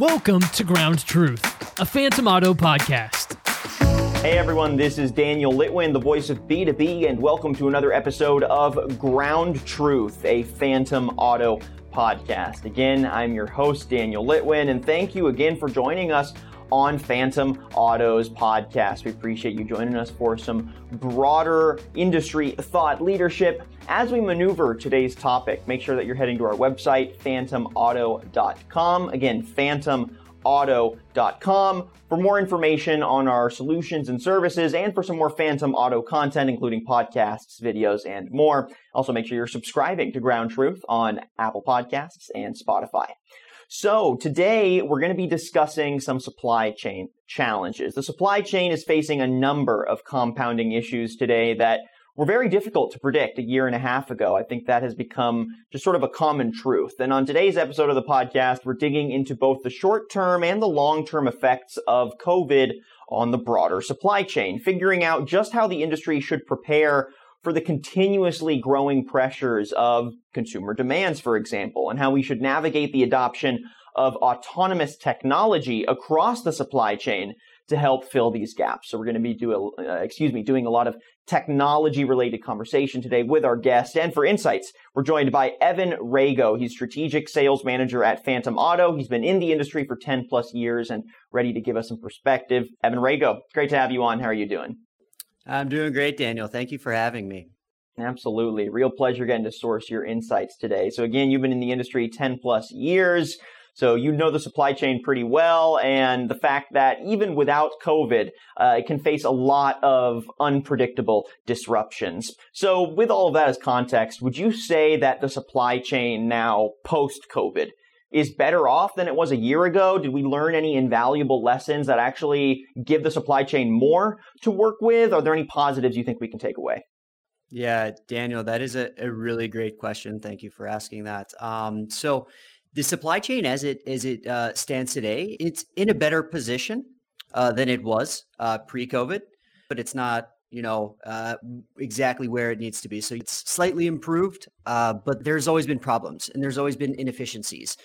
Welcome to Ground Truth, a Phantom Auto podcast. Hey everyone, this is Daniel Litwin, the voice of B2B, and welcome to another episode of Ground Truth, a Phantom Auto podcast. Again, I'm your host, Daniel Litwin, and thank you again for joining us on Phantom Autos podcast. We appreciate you joining us for some broader industry thought leadership as we maneuver today's topic. Make sure that you're heading to our website, phantomauto.com. Again, phantomauto.com for more information on our solutions and services and for some more Phantom Auto content, including podcasts, videos, and more. Also, make sure you're subscribing to Ground Truth on Apple Podcasts and Spotify. So today we're going to be discussing some supply chain challenges. The supply chain is facing a number of compounding issues today that were very difficult to predict a year and a half ago. I think that has become just sort of a common truth. And on today's episode of the podcast, we're digging into both the short term and the long term effects of COVID on the broader supply chain, figuring out just how the industry should prepare for the continuously growing pressures of consumer demands, for example, and how we should navigate the adoption of autonomous technology across the supply chain to help fill these gaps. So we're going to be doing, uh, excuse me, doing a lot of technology related conversation today with our guest. And for insights, we're joined by Evan Rago. He's strategic sales manager at Phantom Auto. He's been in the industry for 10 plus years and ready to give us some perspective. Evan Rago, great to have you on. How are you doing? I'm doing great, Daniel. Thank you for having me. Absolutely. Real pleasure getting to source your insights today. So, again, you've been in the industry 10 plus years. So, you know the supply chain pretty well, and the fact that even without COVID, uh, it can face a lot of unpredictable disruptions. So, with all of that as context, would you say that the supply chain now post COVID is better off than it was a year ago? Did we learn any invaluable lessons that actually give the supply chain more to work with? Are there any positives you think we can take away? Yeah, Daniel, that is a, a really great question. Thank you for asking that. Um, so, the supply chain, as it as it uh, stands today, it's in a better position uh, than it was uh, pre-COVID, but it's not you know uh, exactly where it needs to be. So it's slightly improved, uh, but there's always been problems and there's always been inefficiencies.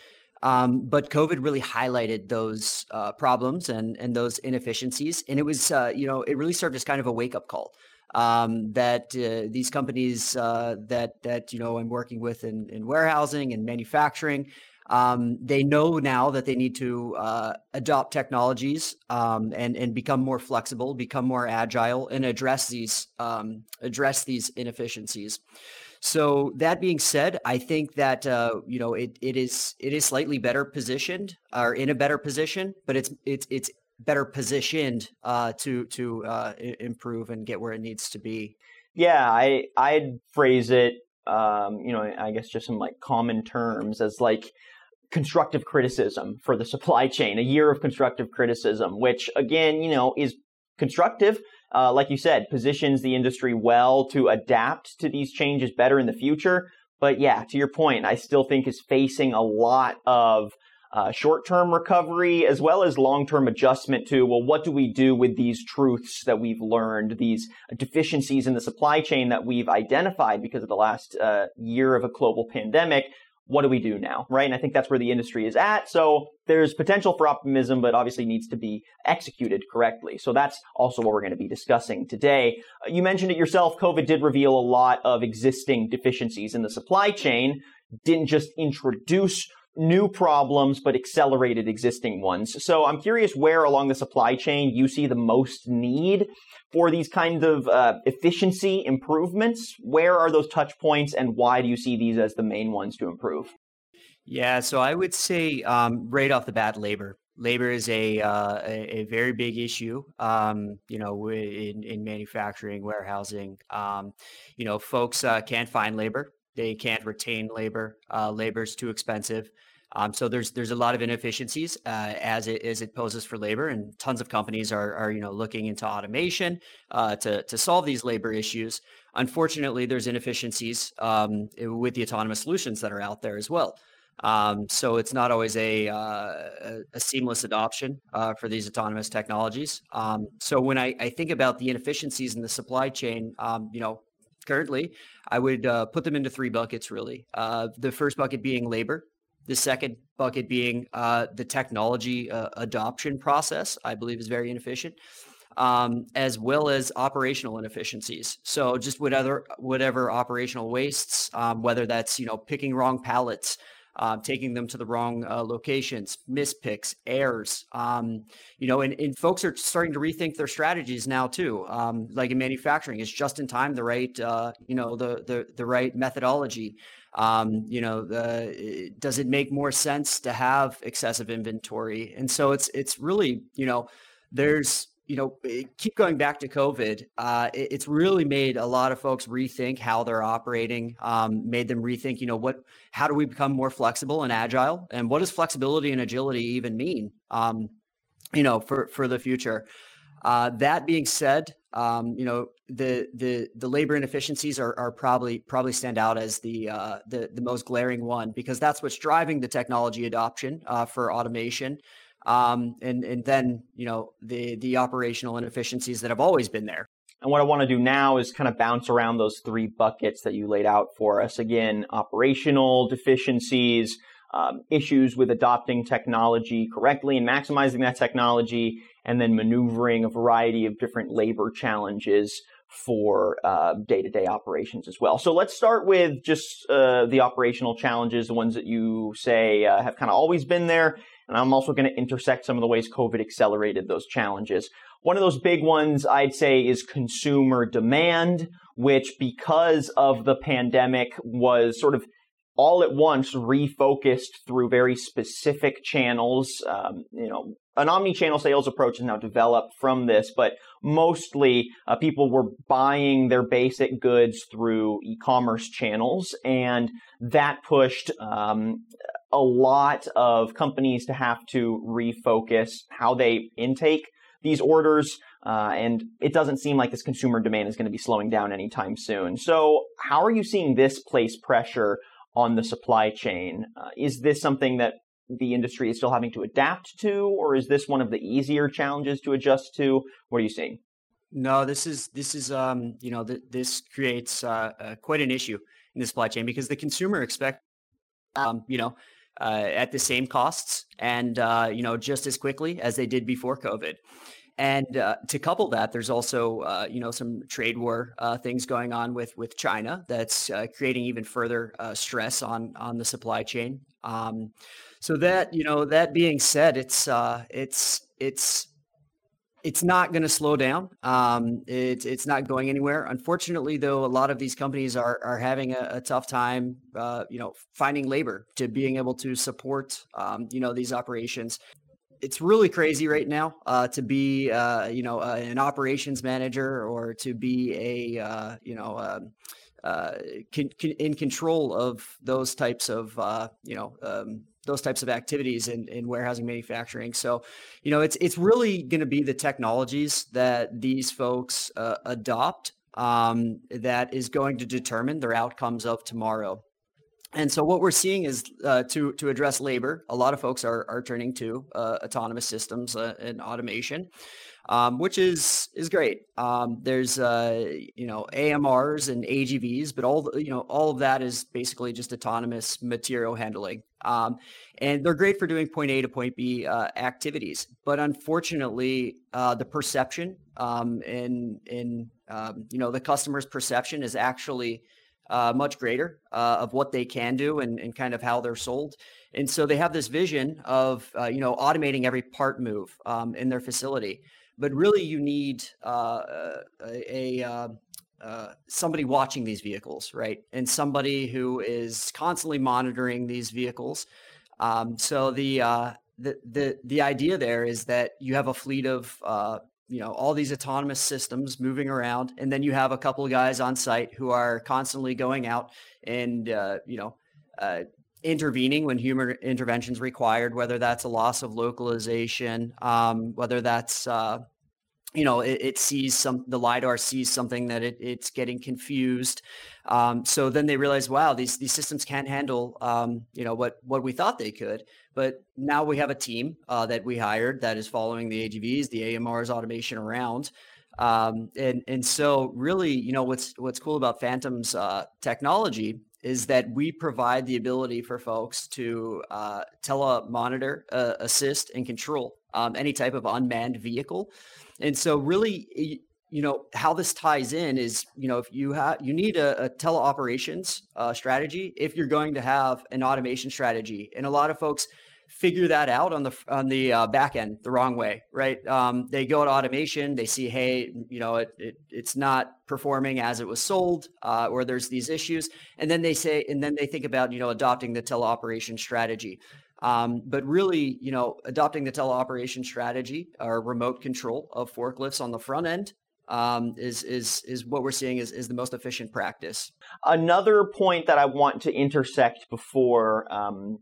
Um, but COVID really highlighted those uh, problems and and those inefficiencies, and it was uh, you know it really served as kind of a wake up call um, that uh, these companies uh, that that you know I'm working with in, in warehousing and manufacturing. Um, they know now that they need to uh, adopt technologies um, and and become more flexible, become more agile, and address these um, address these inefficiencies. So that being said, I think that uh, you know it it is it is slightly better positioned or in a better position, but it's it's it's better positioned uh, to to uh, improve and get where it needs to be. Yeah, I I'd phrase it, um, you know, I guess just some like common terms as like constructive criticism for the supply chain, a year of constructive criticism, which again, you know, is constructive uh, like you said, positions the industry well to adapt to these changes better in the future. But yeah, to your point, I still think is facing a lot of uh, short-term recovery as well as long-term adjustment to well what do we do with these truths that we've learned these deficiencies in the supply chain that we've identified because of the last uh, year of a global pandemic what do we do now, right? And I think that's where the industry is at. So there's potential for optimism, but obviously needs to be executed correctly. So that's also what we're going to be discussing today. You mentioned it yourself. COVID did reveal a lot of existing deficiencies in the supply chain. Didn't just introduce new problems, but accelerated existing ones. So I'm curious where along the supply chain you see the most need for these kinds of uh, efficiency improvements? Where are those touch points, and why do you see these as the main ones to improve? Yeah, so I would say um, right off the bat, labor. Labor is a uh, a, a, very big issue. Um, you know, in, in manufacturing, warehousing. Um, you know, folks uh, can't find labor. They can't retain labor. Uh, labor is too expensive. Um, so there's there's a lot of inefficiencies uh, as it as it poses for labor, and tons of companies are are you know looking into automation uh, to to solve these labor issues. Unfortunately, there's inefficiencies um, with the autonomous solutions that are out there as well. Um, so it's not always a, uh, a seamless adoption uh, for these autonomous technologies. Um, so when I, I, think about the inefficiencies in the supply chain, um, you know, currently I would uh, put them into three buckets really. Uh, the first bucket being labor. The second bucket being uh, the technology uh, adoption process, I believe is very inefficient. Um, as well as operational inefficiencies. So just whatever whatever operational wastes, um, whether that's you know picking wrong pallets, uh, taking them to the wrong uh, locations, mispicks, errors. Um, you know, and, and folks are starting to rethink their strategies now too. Um, like in manufacturing, is just in time the right uh, you know the the the right methodology. Um, you know, the, does it make more sense to have excessive inventory? And so it's it's really you know there's you know, eh, keep going back to COVID. Uh, it, it's really made a lot of folks rethink how they're operating. Um, made them rethink, you know, what, how do we become more flexible and agile, and what does flexibility and agility even mean? Um, you know, for for the future. Uh, that being said, um, you know, the the the labor inefficiencies are, are probably probably stand out as the uh, the the most glaring one because that's what's driving the technology adoption uh, for automation um, and and then you know the the operational inefficiencies that have always been there. And what I want to do now is kind of bounce around those three buckets that you laid out for us. Again, operational deficiencies, um, issues with adopting technology correctly and maximizing that technology, and then maneuvering a variety of different labor challenges for day to day operations as well. So let's start with just uh, the operational challenges, the ones that you say uh, have kind of always been there, and I'm also going to intersect some of the ways COVID accelerated those challenges. One of those big ones I'd say is consumer demand, which because of the pandemic was sort of all at once refocused through very specific channels. Um, you know, an omni-channel sales approach is now developed from this, but mostly uh, people were buying their basic goods through e-commerce channels, and that pushed um, a lot of companies to have to refocus how they intake these orders. Uh, and it doesn't seem like this consumer demand is going to be slowing down anytime soon. So, how are you seeing this place pressure on the supply chain? Uh, is this something that the industry is still having to adapt to, or is this one of the easier challenges to adjust to? What are you seeing? No, this is this is um, you know th- this creates uh, uh, quite an issue in the supply chain because the consumer expect um, you know uh, at the same costs and uh, you know just as quickly as they did before COVID. And uh, to couple that, there's also uh, you know some trade war uh, things going on with with China that's uh, creating even further stress on on the supply chain. Um, so that you know that being said, it's it's it's it's not going to slow down. Um, it's it's not going anywhere. Unfortunately, though, a lot of these companies are are having a, a tough time, uh, you know, finding labor to being able to support, um, you know, these operations. It's really crazy right now uh, to be, uh, you know, uh, an operations manager or to be a, uh, you know. Um, uh, in control of those types of you know um, those types of activities in, in warehousing manufacturing. So, you know, it's it's really going to be the technologies that these folks uh, adopt um, that is going to determine their outcomes of tomorrow. And so, what we're seeing is uh, to to address labor, a lot of folks are are turning to uh, autonomous systems uh, and automation um, which is is great. Um, there's uh, you know AMRs and AGVs, but all the, you know all of that is basically just autonomous material handling, um, and they're great for doing point A to point B uh, activities. But unfortunately, uh, the perception um, in in um, you know the customer's perception is actually uh, much greater uh, of what they can do and, and kind of how they're sold. And so they have this vision of uh, you know automating every part move um, in their facility but really you need uh, a, a uh, uh, somebody watching these vehicles, right? And somebody who is constantly monitoring these vehicles. Um, so the, uh, the the the idea there is that you have a fleet of uh, you know all these autonomous systems moving around, and then you have a couple of guys on site who are constantly going out and uh, you know intervening when human intervention is required, whether that's a loss of localization, um, whether that's uh, you know it, it, sees some the lidar sees something that it, it's getting confused. Um, so then they realize, wow, these these systems can't handle um, you know what what we thought they could. But now we have a team uh, that we hired that is following the AGVs, the AMRs, automation around. Um, and and so really, you know, what's what's cool about Phantom's uh, technology is that we provide the ability for folks to uh, telemonitor, uh, assist, and control um, any type of unmanned vehicle. And so, really, you know how this ties in is you know if you have you need a, a teleoperations uh, strategy if you're going to have an automation strategy, and a lot of folks figure that out on the on the uh, back end the wrong way, right? Um, they go to automation, they see, hey, you know, it, it it's not performing as it was sold, uh, or there's these issues, and then they say, and then they think about you know adopting the teleoperation strategy. Um, but really, you know, adopting the teleoperation strategy or remote control of forklifts on the front end um, is is is what we're seeing is is the most efficient practice. Another point that I want to intersect before um,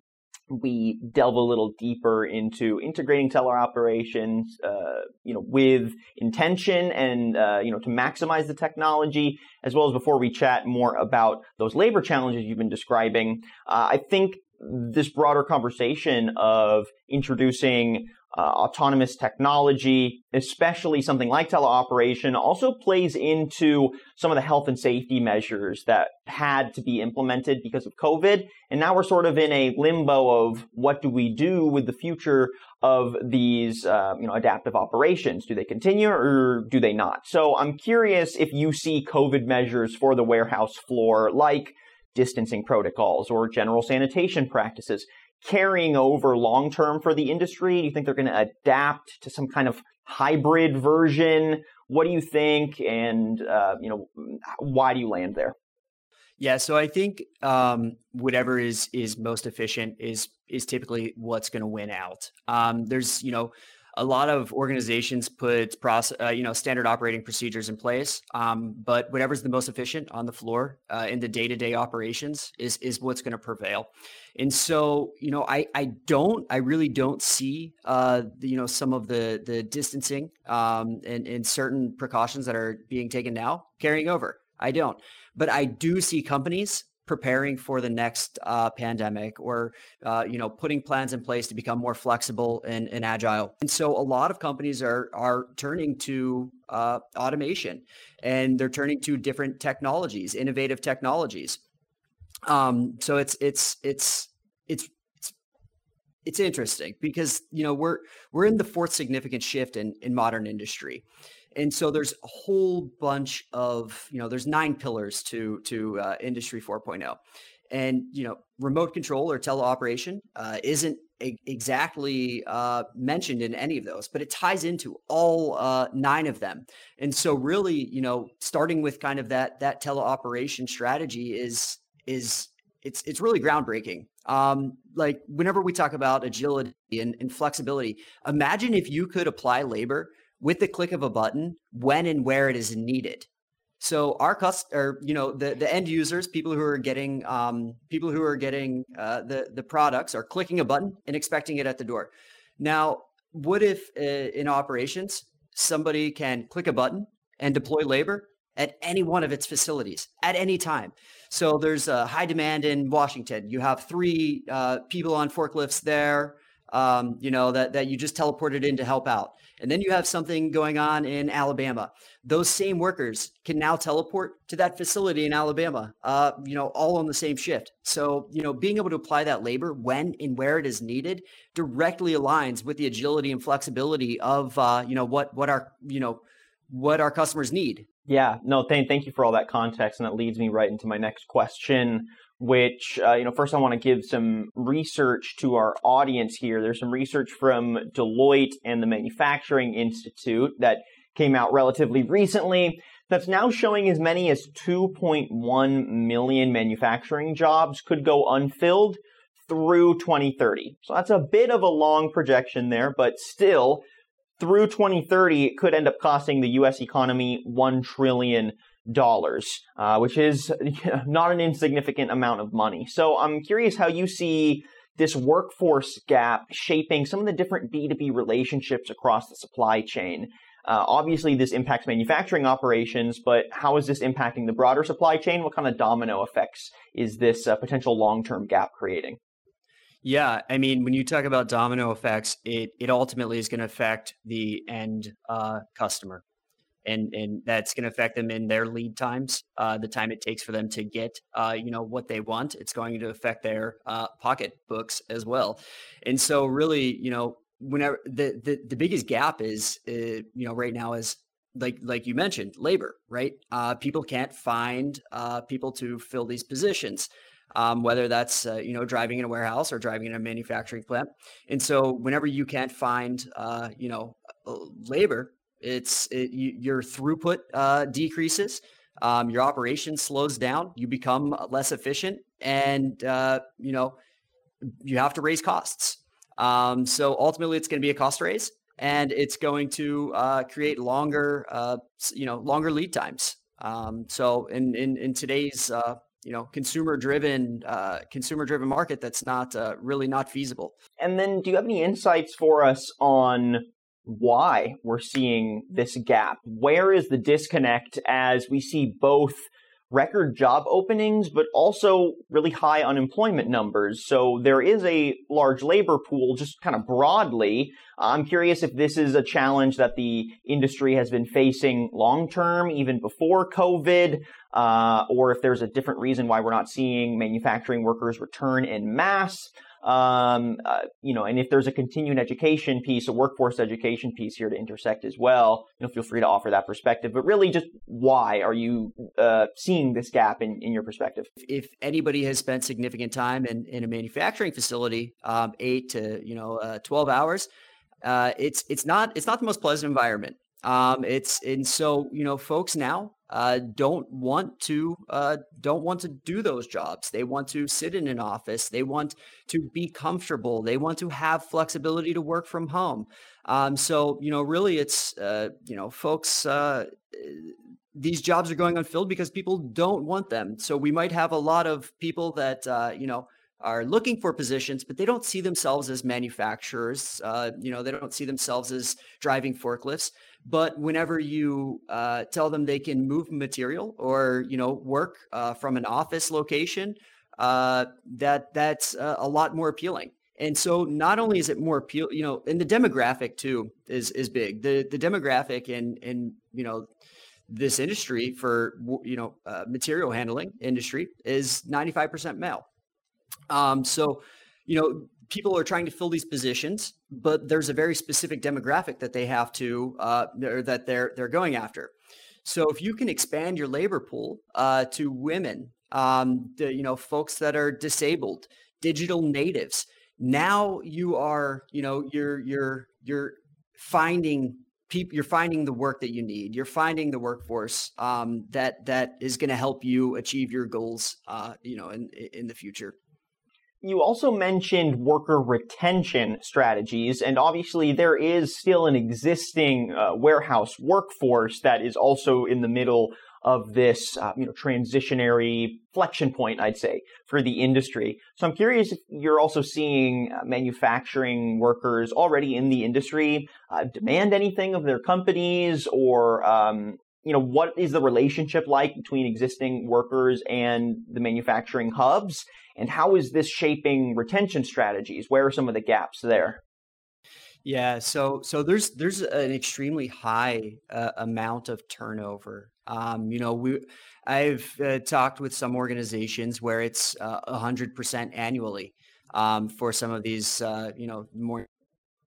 we delve a little deeper into integrating teleoperations, uh, you know, with intention and uh, you know to maximize the technology, as well as before we chat more about those labor challenges you've been describing. Uh, I think this broader conversation of introducing uh, autonomous technology, especially something like teleoperation, also plays into some of the health and safety measures that had to be implemented because of COVID. And now we're sort of in a limbo of what do we do with the future of these, uh, you know, adaptive operations? Do they continue or do they not? So I'm curious if you see COVID measures for the warehouse floor, like distancing protocols or general sanitation practices carrying over long term for the industry? Do you think they're going to adapt to some kind of hybrid version? What do you think? And uh, you know, why do you land there? Yeah, so I think um, whatever is is most efficient is is typically what's going to win out. Um, there's you know a lot of organizations put process, uh, you know, standard operating procedures in place. Um, but whatever's the most efficient on the floor uh, in the day-to-day operations is is what's going to prevail. And so, you know, I I don't, I really don't see, uh, the, you know, some of the the distancing um, and and certain precautions that are being taken now carrying over. I don't, but I do see companies preparing for the next uh, pandemic or uh, you know putting plans in place to become more flexible and, and, agile. And so a lot of companies are are turning to uh, automation and they're turning to different technologies innovative technologies. Um, so it's it's it's it's it's interesting because you know we're we're in the fourth significant shift in in modern industry and so there's a whole bunch of you know there's nine pillars to to uh, industry 4.0 and you know remote control or teleoperation uh, isn't exactly uh, mentioned in any of those but it ties into all uh, nine of them. And so really you know starting with kind of that that teleoperation strategy is is it's it's really groundbreaking. Um, like whenever we talk about agility and, and flexibility imagine if you could apply labor with the click of a button when and where it is needed. So our cust or you know the the end users, people who are getting um, people who are getting uh, the the products are clicking a button and expecting it at the door. Now, what if uh, in operations somebody can click a button and deploy labor at any one of its facilities at any time? So there's a high demand in Washington. You have three uh, people on forklifts there. Um, you know that that you just teleported in to help out and then you have something going on in Alabama. Those same workers can now teleport to that facility in Alabama, uh, you know, all on the same shift. So, you know, being able to apply that labor when and where it is needed directly aligns with the agility and flexibility of, uh, you know, what what our, you know, what our customers need. Yeah, no, thank thank you for all that context, and that leads me right into my next question which, uh, you know, first I want to give some research to our audience here. There's some research from Deloitte and the Manufacturing Institute that came out relatively recently that's now showing as many as 2.1 million manufacturing jobs could go unfilled through 2030. So that's a bit of a long projection there, but still, through 2030, it could end up costing the US economy 1 trillion dollars, uh, which is not an insignificant amount of money. So I'm curious how you see this workforce gap shaping some of the different B2B relationships across the supply chain. Uh, obviously, this impacts manufacturing operations, but how is this impacting the broader supply chain? What kind of domino effects is this uh, potential long term gap creating? Yeah, I mean, when you talk about domino effects, it it ultimately is going to affect the end uh, customer. and and that's going to affect them in their lead times, uh, the time it takes for them to get uh, you know what they want. It's going to affect their uh, pocketbooks as well, and so really, you know, whenever the the, the biggest gap is uh, you know right now is like like you mentioned labor right uh, people can't find uh, people to fill these positions um, whether that's uh, you know driving in a warehouse or driving in a manufacturing plant and so whenever you can't find uh, you know uh, labor it's it, you, your throughput uh, decreases um, your operation slows down you become less efficient and you know you have to raise costs um, so ultimately it's going to be a cost raise and it's going to uh, create longer, uh, you know, longer lead times. Um, so in in, in today's uh, you know consumer driven uh, consumer driven market, that's not uh, really not feasible. And then, do you have any insights for us on why we're seeing this gap? Where is the disconnect as we see both record job openings, but also really high unemployment numbers. So there is a large labor pool just kind of broadly. I'm curious if this is a challenge that the industry has been facing long term, even before COVID, uh, or if there's a different reason why we're not seeing manufacturing workers return in mass um, uh, you know, and if there's a continuing education piece, a workforce education piece here to intersect as well, you know, feel free to offer that perspective. But really, just why are you uh, seeing this gap in, in your perspective? If anybody has spent significant time in, in a manufacturing facility, um, eight to you know uh, twelve hours, uh, it's it's not it's not the most pleasant environment. Um, it's and so you know, folks now uh, don't want to uh, don't want to do those jobs. They want to sit in an office. They want to be comfortable. They want to have flexibility to work from home. Um, so you know, really, it's uh, you know, folks. Uh, these jobs are going unfilled because people don't want them. So we might have a lot of people that uh, you know are looking for positions, but they don't see themselves as manufacturers. Uh, you know, they don't see themselves as driving forklifts. But whenever you uh, tell them they can move material or you know work uh, from an office location, uh, that that's a lot more appealing. And so not only is it more appeal, you know, and the demographic too is is big. The the demographic and and you know this industry for you know uh, material handling industry is 95% male. Um, so you know people are trying to fill these positions, but there's a very specific demographic that they have to uh, or that they're they're going after. So if you can expand your labor pool uh, to women, um, the, you know, folks that are disabled, digital natives, now you are, you know, you're you're you're finding people, you're finding the work that you need. You're finding the workforce um, that that is going to help you achieve your goals, uh, you know, in in the future you also mentioned worker retention strategies, and obviously there is still an existing uh, warehouse workforce that is also in the middle of this, uh, you know, transitionary flexion point, I'd say, for the industry. So I'm curious if you're also seeing uh, manufacturing workers already in the industry uh, demand anything of their companies, or um, you know, what is the relationship like between existing workers and the manufacturing hubs? And how is this shaping retention strategies? Where are some of the gaps there? Yeah, so so there's there's an extremely high uh, amount of turnover. Um, you know, we I've uh, talked with some organizations where it's uh, a hundred percent annually um, for some of these uh, you know more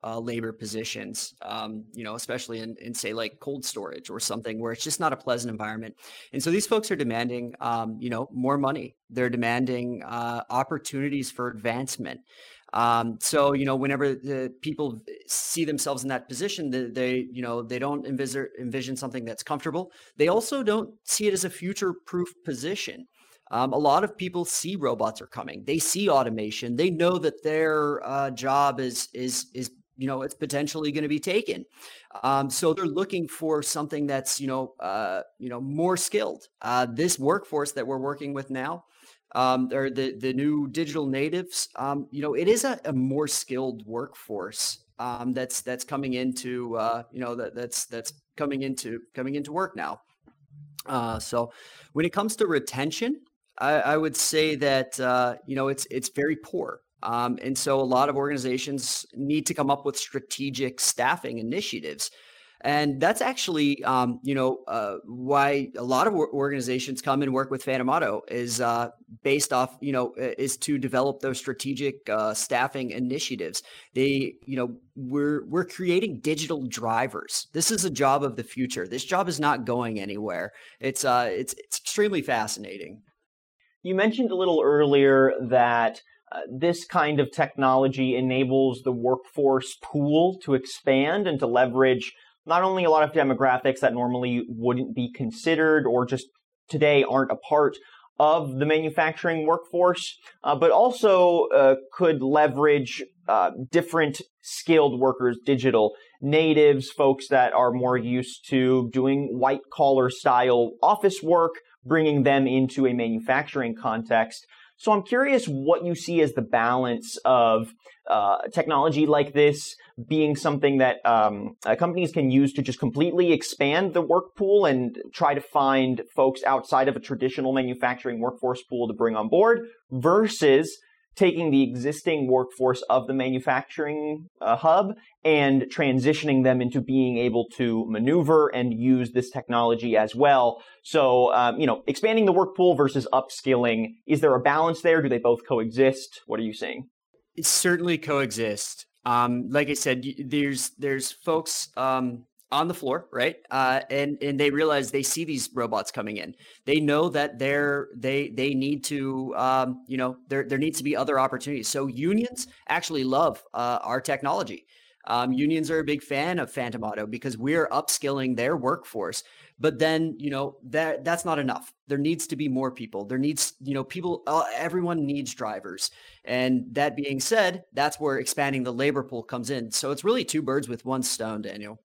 uh, labor positions, um, you know, especially in, in say like cold storage or something where it's just not a pleasant environment. And so these folks are demanding, um, you know, more money. They're demanding uh, opportunities for advancement. Um, so you know, whenever the people see themselves in that position, they, they you know they don't envision envision something that's comfortable. They also don't see it as a future-proof position. Um, a lot of people see robots are coming. They see automation. They know that their uh, job is is is you know it's potentially going to be taken. Um, so they're looking for something that's you know uh, you know more skilled. Uh, this workforce that we're working with now um, or the the new digital natives um, you know it is a, a more skilled workforce um, that's that's coming into uh, you know that that's that's coming into coming into work now. Uh, so when it comes to retention I, I would say that uh, you know it's it's very poor um, and so a lot of organizations need to come up with strategic staffing initiatives. And that's actually, um, you know, uh, why a lot of organizations come and work with Phantom Auto is uh, based off, you know, is to develop those strategic uh, staffing initiatives. They, you know, we're we're creating digital drivers. This is a job of the future. This job is not going anywhere. It's uh, it's it's extremely fascinating. You mentioned a little earlier that uh, this kind of technology enables the workforce pool to expand and to leverage not only a lot of demographics that normally wouldn't be considered or just today aren't a part of the manufacturing workforce, uh, but also uh, could leverage uh, different skilled workers, digital natives, folks that are more used to doing white collar style office work, bringing them into a manufacturing context. So I'm curious what you see as the balance of uh, technology like this being something that um, uh, companies can use to just completely expand the work pool and try to find folks outside of a traditional manufacturing workforce pool to bring on board versus taking the existing workforce of the manufacturing uh, hub and transitioning them into being able to maneuver and use this technology as well. So, um, you know, expanding the work pool versus upskilling, is there a balance there? Do they both coexist? What are you seeing? It certainly coexist. Um, like I said, there's there's folks um, on the floor, right? Uh, and and they realize they see these robots coming in. They know that they're they they need to um, you know there there needs to be other opportunities. So unions actually love uh, our technology. Um, unions are a big fan of Phantom Auto because we're upskilling their workforce. But then, you know, that that's not enough. There needs to be more people. There needs, you know, people. Uh, everyone needs drivers. And that being said, that's where expanding the labor pool comes in. So it's really two birds with one stone, Daniel.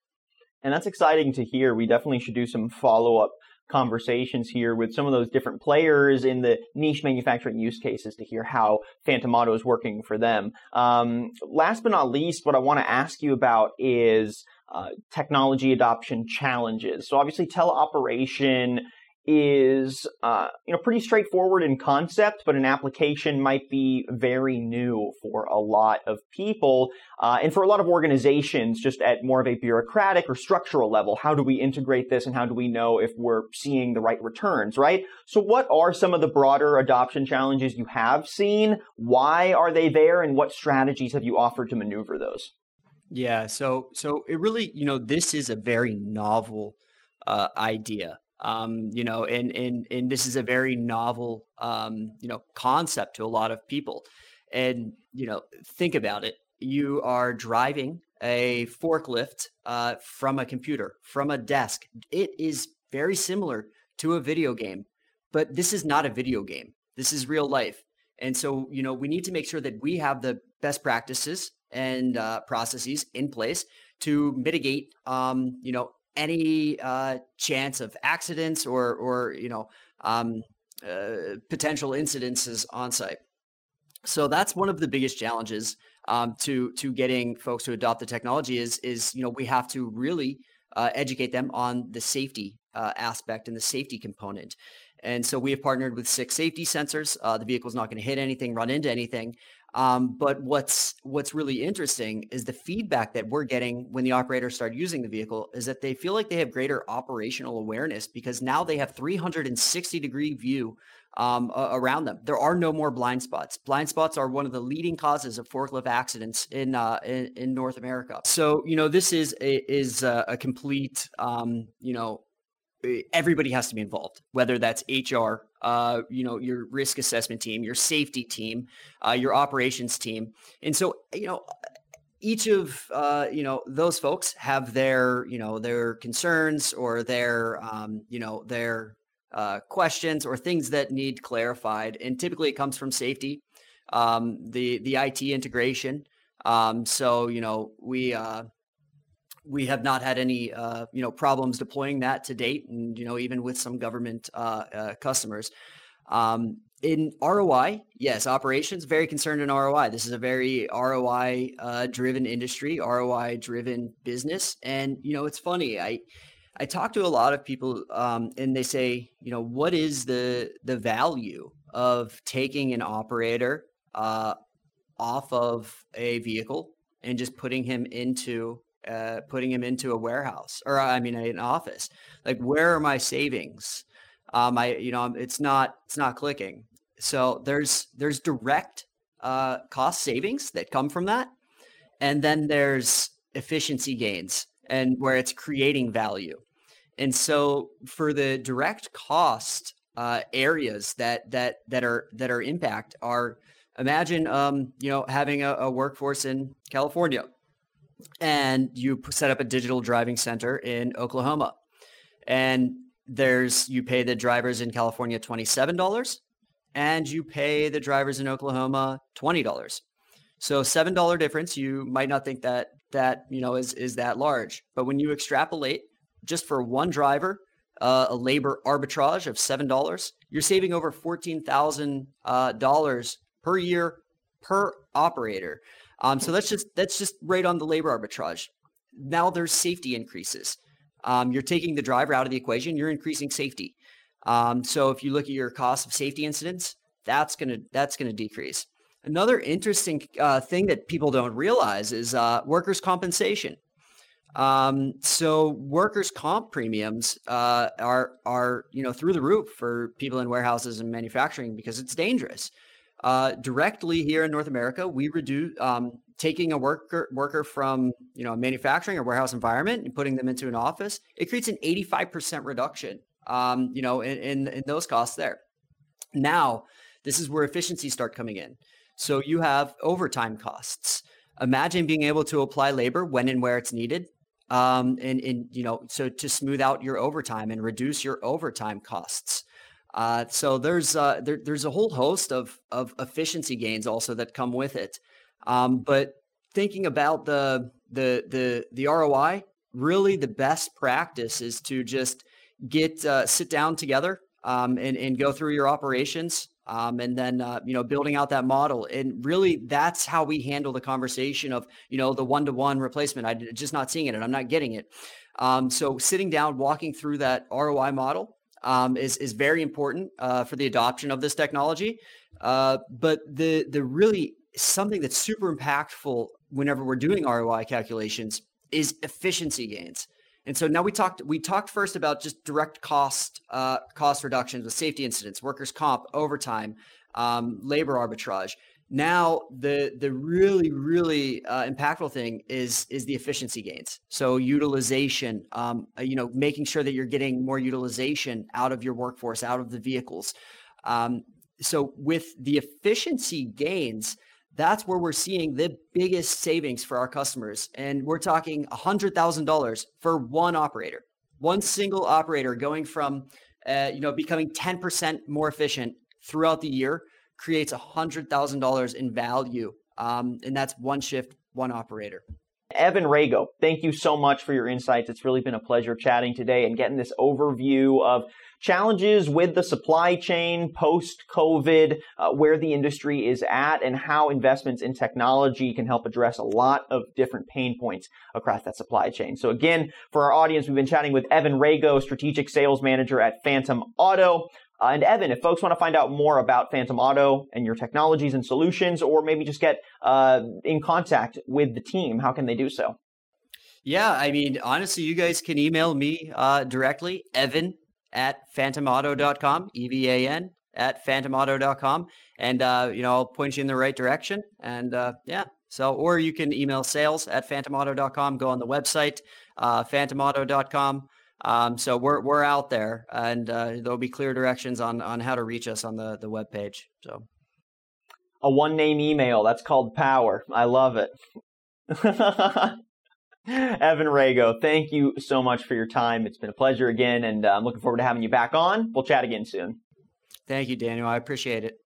And that's exciting to hear. We definitely should do some follow up conversations here with some of those different players in the niche manufacturing use cases to hear how Phantom Auto is working for them. Um, last but not least, what I want to ask you about is uh, technology adoption challenges. So obviously teleoperation is uh, you know pretty straightforward in concept, but an application might be very new for a lot of people uh, and for a lot of organizations. Just at more of a bureaucratic or structural level, how do we integrate this and how do we know if we're seeing the right returns? Right. So, what are some of the broader adoption challenges you have seen? Why are they there, and what strategies have you offered to maneuver those? Yeah. So, so it really, you know, this is a very novel uh, idea um, you know, and and and this is a very novel, um, you know, concept to a lot of people. And you know, think about it: you are driving a forklift uh, from a computer, from a desk. It is very similar to a video game, but this is not a video game. This is real life. And so, you know, we need to make sure that we have the best practices and uh, processes in place to mitigate, um, you know, any uh, chance of accidents or or you know um, uh, potential incidences on site. So that's one of the biggest challenges um, to to getting folks to adopt the technology is is you know we have to really uh, educate them on the safety uh, aspect and the safety component. And so we have partnered with SICK safety sensors. Uh, the vehicle is not going to hit anything, run into anything. Um, but what's what's really interesting is the feedback that we're getting when the operators start using the vehicle is that they feel like they have greater operational awareness because now they have 360 degree view um, around them. There are no more blind spots. Blind spots are one of the leading causes of forklift accidents in uh, in, in, North America. So you know this is a, is a, a complete um, you know everybody has to be involved, whether that's HR, uh, you know, your risk assessment team, your safety team, uh, your operations team. And so, you know, each of uh, you know those folks have their you know their concerns or their um, you know their uh, questions or things that need clarified and typically it comes from safety um, the the IT integration um, so you know we uh, we have not had any uh, you know problems deploying that to date, and you know even with some government uh, uh, customers. Um, in ROI, yes, operations very concerned in ROI. This is a very ROI uh, driven industry, ROI driven business, and you know it's funny. I I talk to a lot of people, um, and they say, you know, what is the the value of taking an operator uh, off of a vehicle and just putting him into uh, putting him into a warehouse or I mean an office. Like, where are my savings? Um, I you know it's not it's not clicking. So there's there's direct uh, cost savings that come from that, and then there's efficiency gains and where it's creating value. And so for the direct cost uh, areas that that that are that are impact are imagine um, you know having a, a workforce in California and you set up a digital driving center in Oklahoma and there's you pay the drivers in California $27 and you pay the drivers in Oklahoma $20. So $7 difference, you might not think that that, you know, is is that large. But when you extrapolate just for one driver, uh, a labor arbitrage of $7, you're saving over $14,000 uh, per year per operator. Um, so that's just that's just right on the labor arbitrage. Now there's safety increases. Um, you're taking the driver out of the equation. You're increasing safety. Um, so if you look at your cost of safety incidents, that's gonna that's gonna decrease. Another interesting uh, thing that people don't realize is uh, workers' compensation. Um, so workers' comp premiums uh, are are you know through the roof for people in warehouses and manufacturing because it's dangerous. Uh, directly here in North America, we reduce um, taking a worker worker from you know a manufacturing or warehouse environment and putting them into an office. It creates an 85% reduction um, you know, in, in, in those costs there. Now, this is where efficiencies start coming in. So you have overtime costs. Imagine being able to apply labor when and where it's needed. Um, and, and, you know, so to smooth out your overtime and reduce your overtime costs. Uh, so there's uh, there, there's a whole host of of efficiency gains also that come with it. Um, but thinking about the the the the ROI, really the best practice is to just get uh, sit down together um, and, and go through your operations um, and then uh, you know building out that model. And really that's how we handle the conversation of you know the one-to-one replacement. I'm just not seeing it and i'm not getting it. Um, so sitting down walking through that roi model um, is, is very important uh, for the adoption of this technology uh, but the the really something that's super impactful whenever we're doing roi calculations is efficiency gains and so now we talked we talked first about just direct cost uh, cost reductions with safety incidents, workers' comp, overtime, um, labor arbitrage. Now the the really really uh, impactful thing is is the efficiency gains. So utilization, um, uh, you know, making sure that you're getting more utilization out of your workforce, out of the vehicles. Um, so with the efficiency gains, that's where we're seeing the biggest savings for our customers. And we're talking $100,000 for one operator, one single operator going from, uh, you know, becoming 10% more efficient throughout the year creates $100,000 in value. Um, and that's one shift, one operator. Evan Rago, thank you so much for your insights. It's really been a pleasure chatting today and getting this overview of challenges with the supply chain post COVID, uh, where the industry is at, and how investments in technology can help address a lot of different pain points across that supply chain. So again, for our audience, we've been chatting with Evan Rago, strategic sales manager at Phantom Auto. Uh, and Evan, if folks want to find out more about Phantom Auto and your technologies and solutions, or maybe just get uh, in contact with the team, how can they do so? Yeah, I mean, honestly, you guys can email me uh, directly, Evan at phantomauto.com, E V A N at phantomauto.com. And, uh, you know, I'll point you in the right direction. And uh, yeah, so, or you can email sales at phantomauto.com, go on the website, uh, phantomauto.com. Um, so we're, we're out there and uh, there'll be clear directions on, on how to reach us on the, the web page. So a one name email. That's called power. I love it. Evan Rago, thank you so much for your time. It's been a pleasure again, and uh, I'm looking forward to having you back on. We'll chat again soon. Thank you, Daniel. I appreciate it.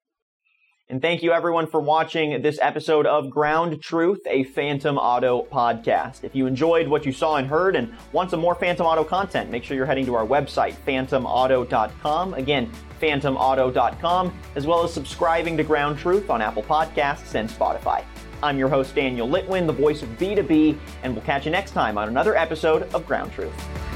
And thank you everyone for watching this episode of Ground Truth, a Phantom Auto podcast. If you enjoyed what you saw and heard and want some more Phantom Auto content, make sure you're heading to our website, phantomauto.com. Again, phantomauto.com, as well as subscribing to Ground Truth on Apple Podcasts and Spotify. I'm your host, Daniel Litwin, the voice of B2B, and we'll catch you next time on another episode of Ground Truth.